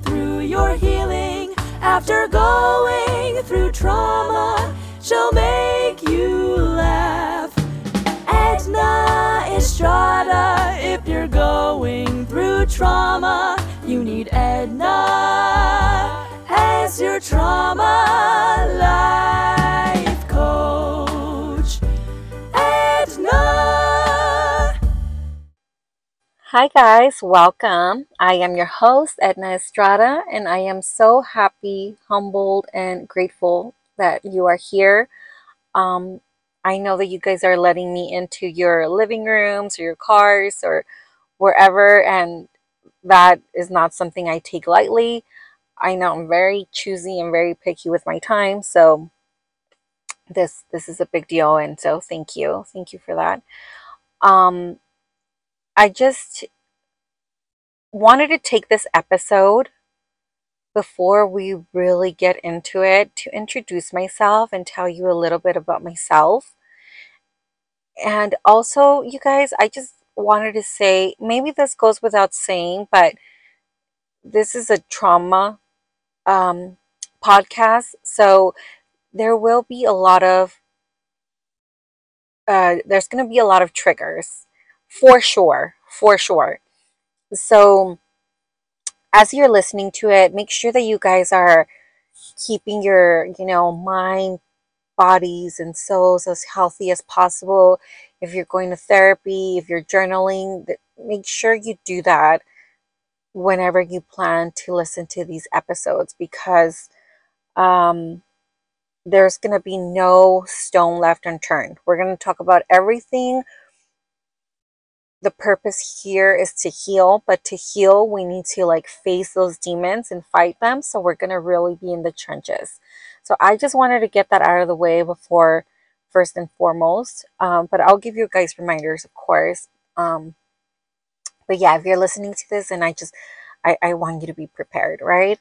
through your healing. After going through trauma, she'll make you laugh. Edna Estrada, if you're going through trauma, you need Edna as your trauma life coach. Hi, guys, welcome. I am your host, Edna Estrada, and I am so happy, humbled, and grateful that you are here. Um, I know that you guys are letting me into your living rooms or your cars or wherever, and that is not something I take lightly. I know I'm very choosy and very picky with my time, so this this is a big deal, and so thank you, thank you for that. Um, I just wanted to take this episode before we really get into it to introduce myself and tell you a little bit about myself. And also, you guys, I just wanted to say maybe this goes without saying, but this is a trauma um, podcast. So there will be a lot of, uh, there's going to be a lot of triggers for sure, for sure. So as you're listening to it, make sure that you guys are keeping your, you know, mind, bodies, and souls as healthy as possible. If you're going to therapy, if you're journaling, make sure you do that whenever you plan to listen to these episodes because um, there's going to be no stone left unturned. We're going to talk about everything the purpose here is to heal, but to heal, we need to like face those demons and fight them. So we're going to really be in the trenches. So I just wanted to get that out of the way before, first and foremost. Um, but I'll give you guys reminders, of course. Um, but yeah, if you're listening to this, and I just, I, I want you to be prepared, right?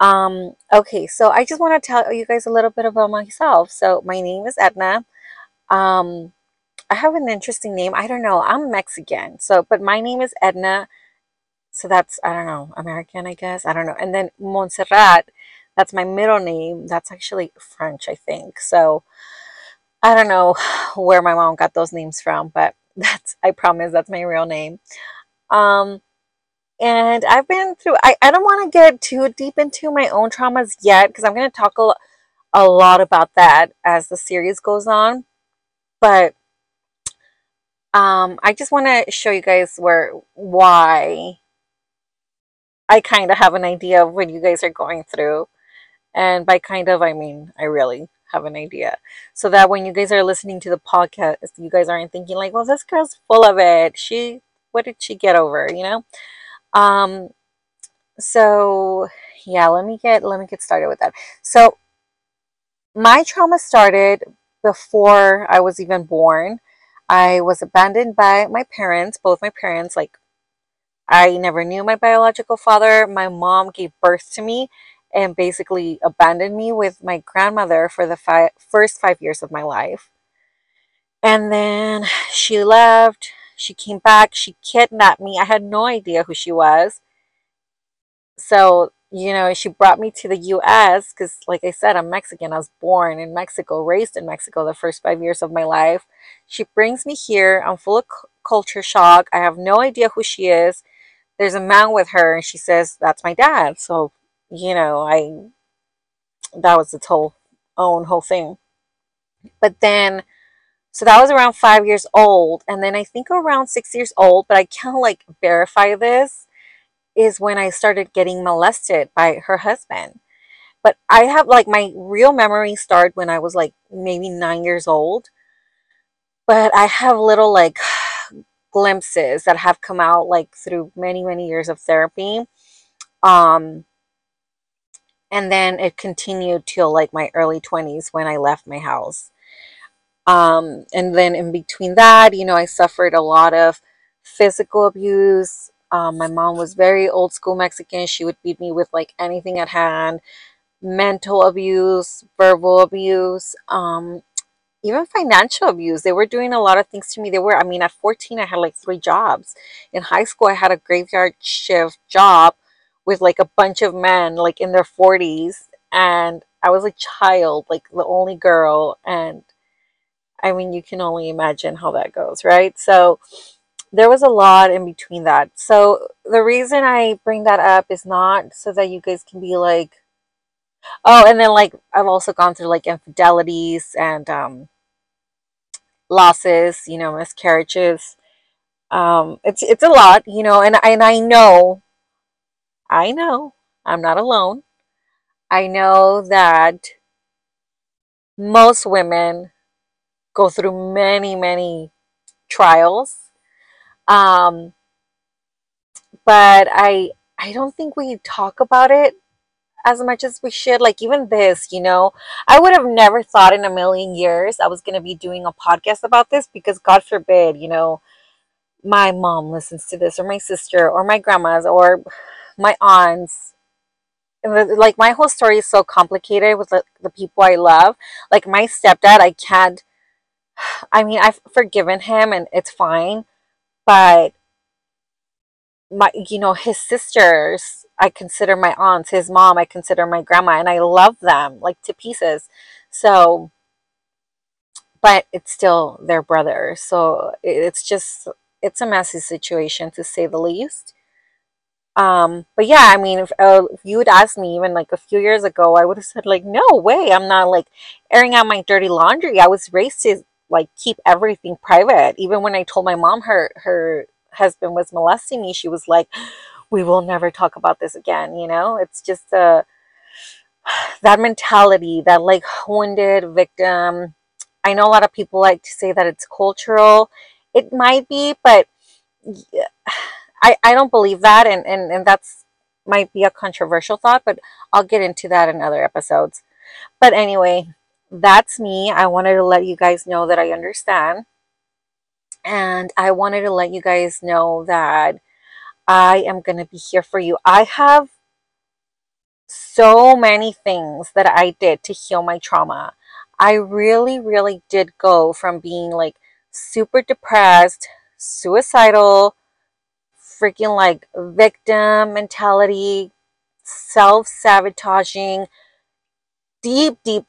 Um, okay, so I just want to tell you guys a little bit about myself. So my name is Edna. Um, I have an interesting name. I don't know. I'm Mexican. So, but my name is Edna. So that's, I don't know, American, I guess. I don't know. And then Montserrat, that's my middle name. That's actually French, I think. So I don't know where my mom got those names from, but that's, I promise that's my real name. Um, and I've been through, I, I don't want to get too deep into my own traumas yet because I'm going to talk a, a lot about that as the series goes on. But um, I just want to show you guys where why I kind of have an idea of what you guys are going through. And by kind of, I mean, I really have an idea. So that when you guys are listening to the podcast, you guys aren't thinking like, well, this girl's full of it. She, what did she get over, you know? Um, so yeah, let me get, let me get started with that. So my trauma started before I was even born. I was abandoned by my parents, both my parents. Like, I never knew my biological father. My mom gave birth to me and basically abandoned me with my grandmother for the fi- first five years of my life. And then she left. She came back. She kidnapped me. I had no idea who she was. So you know, she brought me to the US because, like I said, I'm Mexican. I was born in Mexico, raised in Mexico the first five years of my life. She brings me here. I'm full of c- culture shock. I have no idea who she is. There's a man with her, and she says, That's my dad. So, you know, I, that was its whole own whole thing. But then, so that was around five years old. And then I think around six years old, but I can't like verify this is when I started getting molested by her husband. But I have like my real memory started when I was like maybe nine years old. But I have little like glimpses that have come out like through many, many years of therapy. Um, and then it continued till like my early 20s when I left my house. Um, and then in between that, you know, I suffered a lot of physical abuse, um, my mom was very old school Mexican. She would beat me with like anything at hand, mental abuse, verbal abuse, um, even financial abuse. They were doing a lot of things to me. They were, I mean, at 14, I had like three jobs. In high school, I had a graveyard shift job with like a bunch of men like in their 40s and I was a child, like the only girl and I mean you can only imagine how that goes, right? So there was a lot in between that. So the reason I bring that up is not so that you guys can be like oh and then like I've also gone through like infidelities and um losses, you know, miscarriages. Um it's it's a lot, you know, and and I know I know I'm not alone. I know that most women go through many, many trials. Um, but I I don't think we talk about it as much as we should. Like even this, you know, I would have never thought in a million years I was going to be doing a podcast about this because God forbid, you know, my mom listens to this or my sister or my grandmas or my aunts like my whole story is so complicated with the, the people I love. Like my stepdad, I can't. I mean, I've forgiven him and it's fine, but my, you know, his sisters, I consider my aunts. His mom, I consider my grandma, and I love them like to pieces. So, but it's still their brother. So it's just it's a messy situation to say the least. Um, but yeah, I mean, if, uh, if you would ask me even like a few years ago, I would have said like, no way, I'm not like airing out my dirty laundry. I was raised to like keep everything private. Even when I told my mom her her husband was molesting me, she was like, we will never talk about this again. You know, it's just uh, that mentality, that like wounded victim. I know a lot of people like to say that it's cultural. It might be, but. I, I don't believe that and, and, and that's might be a controversial thought, but I'll get into that in other episodes. But anyway, that's me. I wanted to let you guys know that I understand. And I wanted to let you guys know that I am going to be here for you. I have so many things that I did to heal my trauma. I really, really did go from being like super depressed, suicidal, freaking like victim mentality, self sabotaging, deep, deep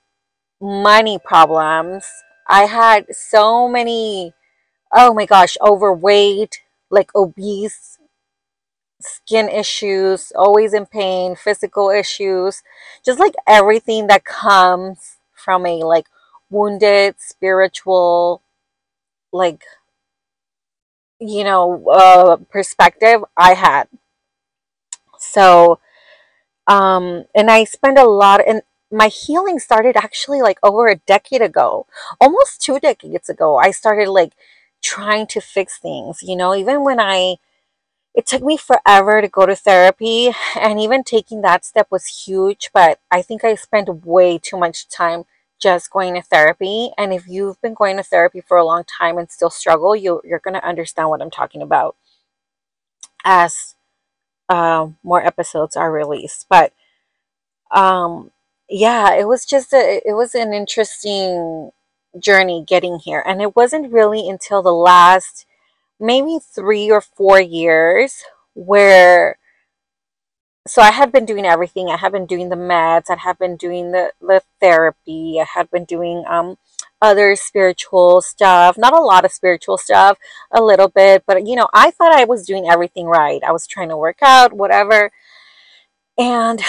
money problems. I had so many, oh my gosh, overweight, like obese, skin issues, always in pain, physical issues, just like everything that comes from a like wounded spiritual like you know, uh, perspective I had. So, um, and I spent a lot, and my healing started actually like over a decade ago, almost two decades ago. I started like trying to fix things, you know, even when I, it took me forever to go to therapy, and even taking that step was huge, but I think I spent way too much time just going to therapy. And if you've been going to therapy for a long time and still struggle, you, you're going to understand what I'm talking about as uh, more episodes are released. But um, yeah, it was just a, it was an interesting journey getting here. And it wasn't really until the last maybe three or four years where so I had been doing everything. I had been doing the meds. I had been doing the, the therapy. I had been doing um other spiritual stuff. Not a lot of spiritual stuff, a little bit, but you know, I thought I was doing everything right. I was trying to work out, whatever. And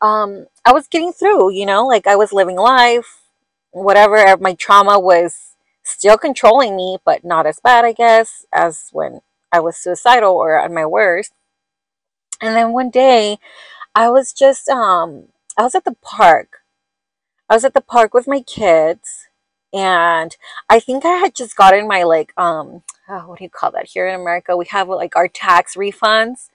um I was getting through, you know, like I was living life, whatever. My trauma was still controlling me, but not as bad, I guess, as when I was suicidal or at my worst. And then one day, I was just um I was at the park. I was at the park with my kids and I think I had just gotten my like um oh, what do you call that here in America? We have like our tax refunds.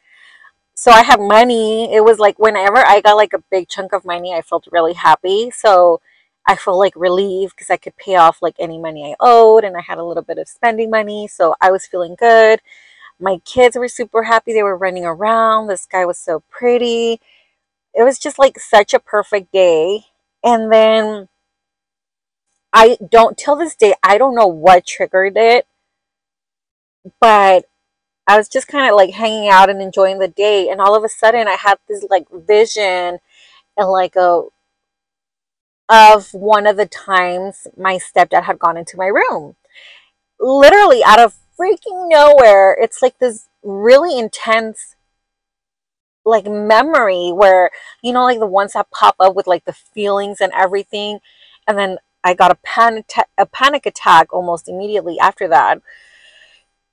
So I have money. It was like whenever I got like a big chunk of money, I felt really happy. So I felt like relieved because I could pay off like any money I owed and I had a little bit of spending money. So I was feeling good. My kids were super happy. They were running around. The sky was so pretty. It was just like such a perfect day. And then I don't, till this day, I don't know what triggered it, but I was just kind of like hanging out and enjoying the day. And all of a sudden, I had this like vision and like a of one of the times my stepdad had gone into my room. Literally out of freaking nowhere, it's like this really intense like memory where you know like the ones that pop up with like the feelings and everything and then I got a panic a panic attack almost immediately after that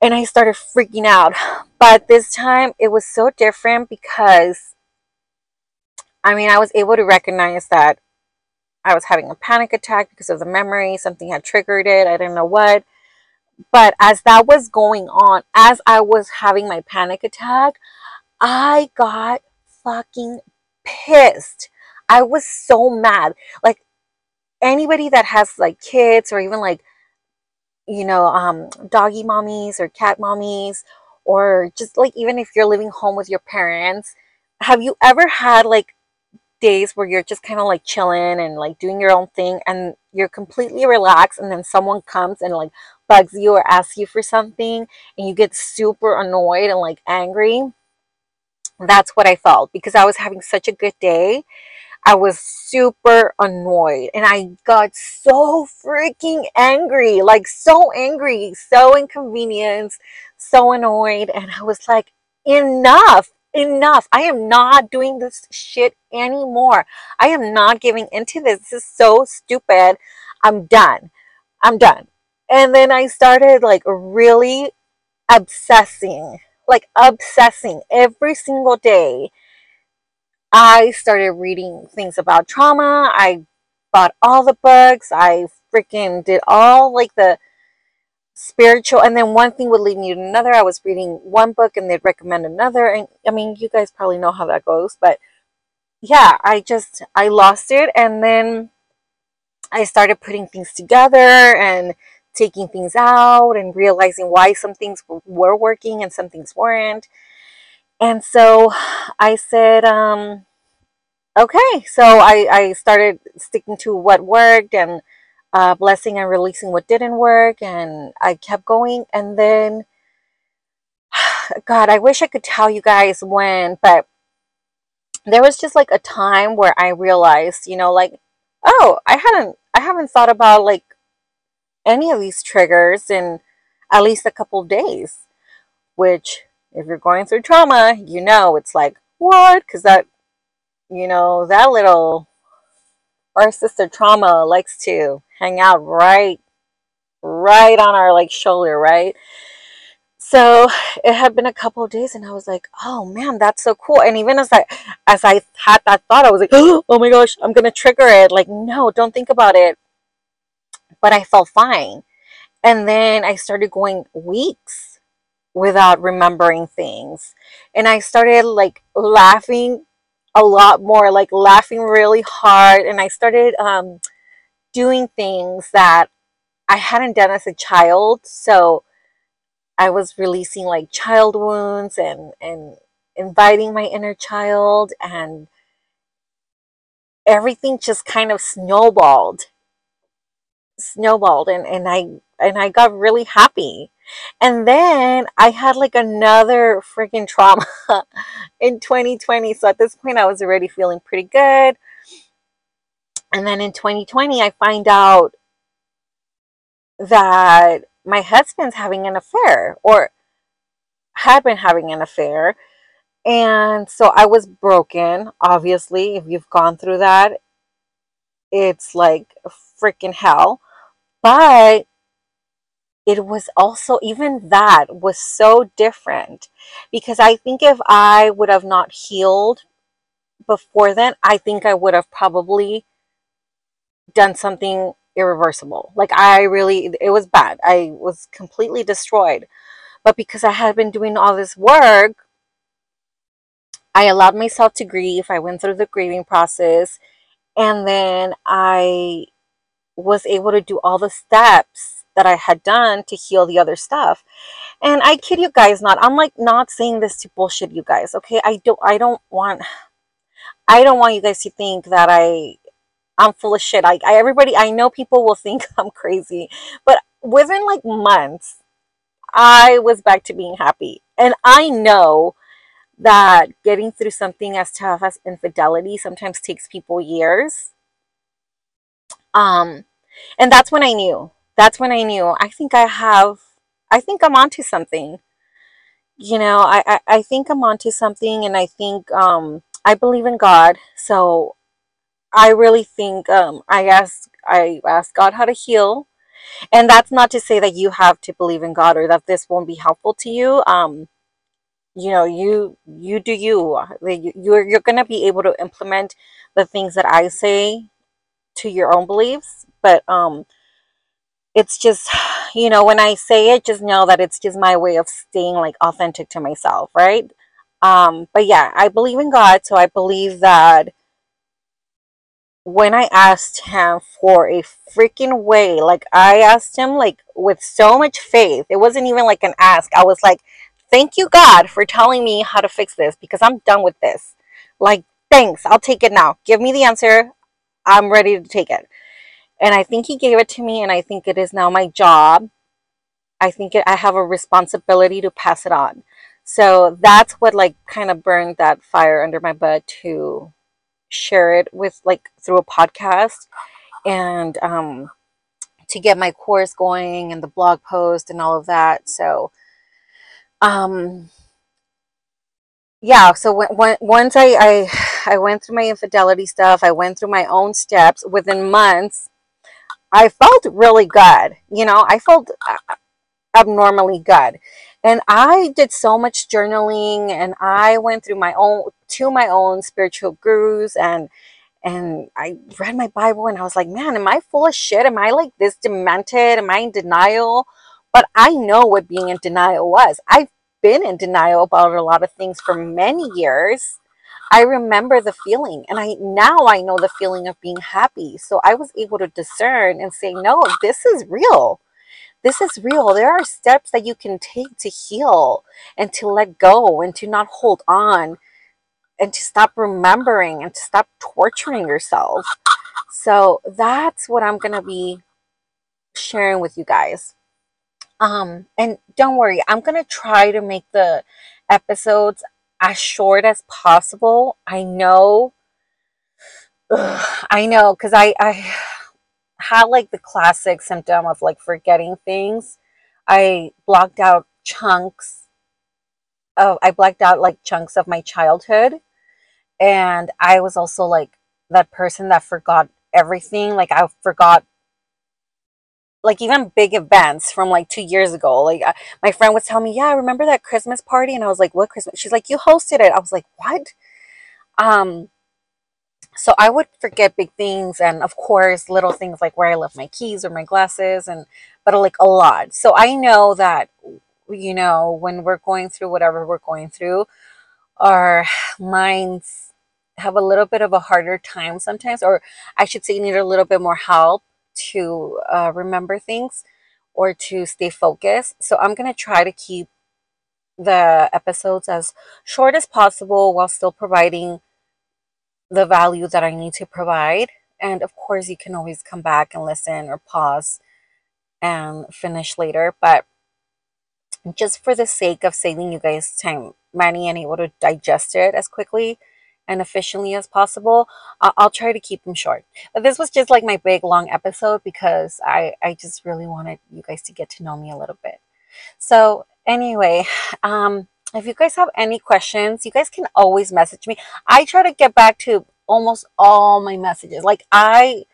and I started freaking out but this time it was so different because I mean I was able to recognize that I was having a panic attack because of the memory something had triggered it I didn't know what but as that was going on as I was having my panic attack I got fucking pissed. I was so mad. Like anybody that has like kids or even like you know, um doggy mommies or cat mommies or just like even if you're living home with your parents, have you ever had like days where you're just kind of like chilling and like doing your own thing and you're completely relaxed and then someone comes and like bugs you or asks you for something and you get super annoyed and like angry? That's what I felt because I was having such a good day. I was super annoyed and I got so freaking angry, like so angry, so inconvenienced, so annoyed. And I was like, enough, enough. I am not doing this shit anymore. I am not giving into this. This is so stupid. I'm done. I'm done. And then I started like really obsessing like obsessing every single day. I started reading things about trauma. I bought all the books. I freaking did all like the spiritual and then one thing would lead me to another. I was reading one book and they'd recommend another and I mean you guys probably know how that goes, but yeah, I just I lost it and then I started putting things together and taking things out and realizing why some things were working and some things weren't. And so I said, um, okay. So I, I started sticking to what worked and uh, blessing and releasing what didn't work. And I kept going. And then, God, I wish I could tell you guys when, but there was just like a time where I realized, you know, like, oh, I hadn't, I haven't thought about like any of these triggers in at least a couple days. Which, if you're going through trauma, you know it's like, what? Because that, you know, that little, our sister trauma likes to hang out right, right on our like shoulder, right? So it had been a couple of days, and I was like, "Oh man, that's so cool!" And even as I, as I had that thought, I was like, "Oh my gosh, I'm gonna trigger it!" Like, no, don't think about it but I felt fine. And then I started going weeks without remembering things. And I started like laughing a lot more, like laughing really hard. And I started um, doing things that I hadn't done as a child. So I was releasing like child wounds and, and inviting my inner child and everything just kind of snowballed snowballed and, and I and I got really happy. And then I had like another freaking trauma in 2020. So at this point I was already feeling pretty good. And then in 2020 I find out that my husband's having an affair or had been having an affair. And so I was broken, obviously. If you've gone through that, it's like freaking hell. But it was also, even that was so different because I think if I would have not healed before then, I think I would have probably done something irreversible. Like I really, it was bad. I was completely destroyed. But because I had been doing all this work, I allowed myself to grieve. I went through the grieving process and then I was able to do all the steps that I had done to heal the other stuff. And I kid you guys not. I'm like not saying this to bullshit you guys. Okay. I don't I don't want I don't want you guys to think that I I'm full of shit. I, I everybody I know people will think I'm crazy. But within like months, I was back to being happy. And I know that getting through something as tough as infidelity sometimes takes people years. Um, and that's when I knew. That's when I knew. I think I have. I think I'm onto something. You know, I I, I think I'm onto something, and I think um I believe in God. So I really think um I ask I ask God how to heal. And that's not to say that you have to believe in God or that this won't be helpful to you. Um, you know you you do you you- you're you're gonna be able to implement the things that i say to your own beliefs but um it's just you know when i say it just know that it's just my way of staying like authentic to myself right um but yeah i believe in god so i believe that when I asked him for a freaking way, like I asked him like with so much faith. It wasn't even like an ask. I was like, "Thank you God for telling me how to fix this because I'm done with this." Like, thanks. I'll take it now. Give me the answer. I'm ready to take it. And I think he gave it to me and I think it is now my job. I think it, I have a responsibility to pass it on. So that's what like kind of burned that fire under my butt to share it with like through a podcast and um, to get my course going and the blog post and all of that. So, um, yeah. So when, when once I, I I went through my infidelity stuff, I went through my own steps. Within months, I felt really good. You know, I felt uh, abnormally good. And I did so much journaling and I went through my own to my own spiritual gurus and and I read my Bible and I was like, man, am I full of shit? Am I like this demented? Am I in denial? But I know what being in denial was. I've been in denial about a lot of things for many years. I remember the feeling and I now I know the feeling of being happy. So I was able to discern and say, no, this is real. This is real. There are steps that you can take to heal and to let go and to not hold on and to stop remembering and to stop torturing yourself. So that's what I'm going to be sharing with you guys. Um and don't worry, I'm going to try to make the episodes as short as possible. I know ugh, I know cuz I I had like the classic symptom of like forgetting things. I blocked out chunks of I blacked out like chunks of my childhood and I was also like that person that forgot everything. Like I forgot like even big events from like two years ago. Like I, my friend would tell me, "Yeah, I remember that Christmas party," and I was like, "What Christmas?" She's like, "You hosted it." I was like, "What?" Um, so I would forget big things, and of course, little things like where I left my keys or my glasses, and but like a lot. So I know that you know when we're going through whatever we're going through, our minds have a little bit of a harder time sometimes, or I should say, need a little bit more help to uh, remember things or to stay focused. So I'm going to try to keep the episodes as short as possible while still providing the value that I need to provide. And of course, you can always come back and listen or pause and finish later. But just for the sake of saving you guys time, money, and able to digest it as quickly and efficiently as possible, I- I'll try to keep them short. But this was just like my big long episode because I, I just really wanted you guys to get to know me a little bit. So, anyway, um, if you guys have any questions, you guys can always message me. I try to get back to almost all my messages. Like I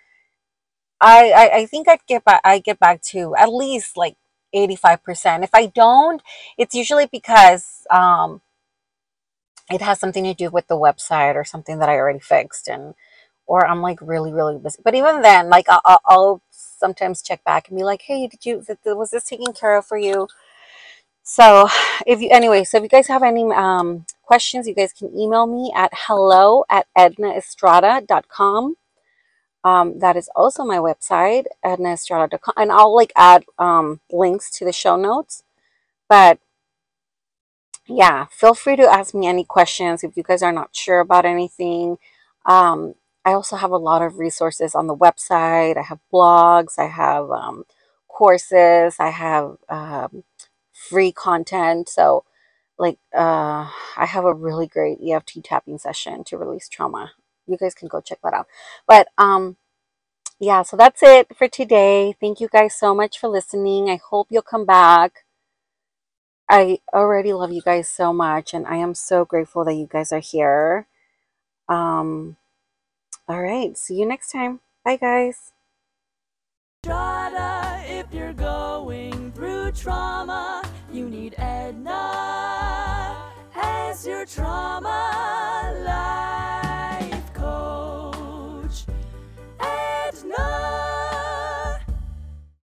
I I, I think I'd get back I get back to at least like 85%. If I don't, it's usually because um it has something to do with the website or something that I already fixed and or I'm like really really busy. But even then, like I'll, I'll sometimes check back and be like, "Hey, did you was this taken care of for you?" So, if you anyway, so if you guys have any um, questions, you guys can email me at hello at ednaestrada.com. Um, that is also my website, ednaestrada.com, and I'll like add um, links to the show notes. But yeah, feel free to ask me any questions if you guys are not sure about anything. Um, I also have a lot of resources on the website. I have blogs, I have um, courses, I have um, free content. So, like, uh, I have a really great EFT tapping session to release trauma. You guys can go check that out. But, um, yeah, so that's it for today. Thank you guys so much for listening. I hope you'll come back. I already love you guys so much, and I am so grateful that you guys are here. Um, all right, see you next time. Bye, guys. If you're going through trauma, you need Edna as your trauma.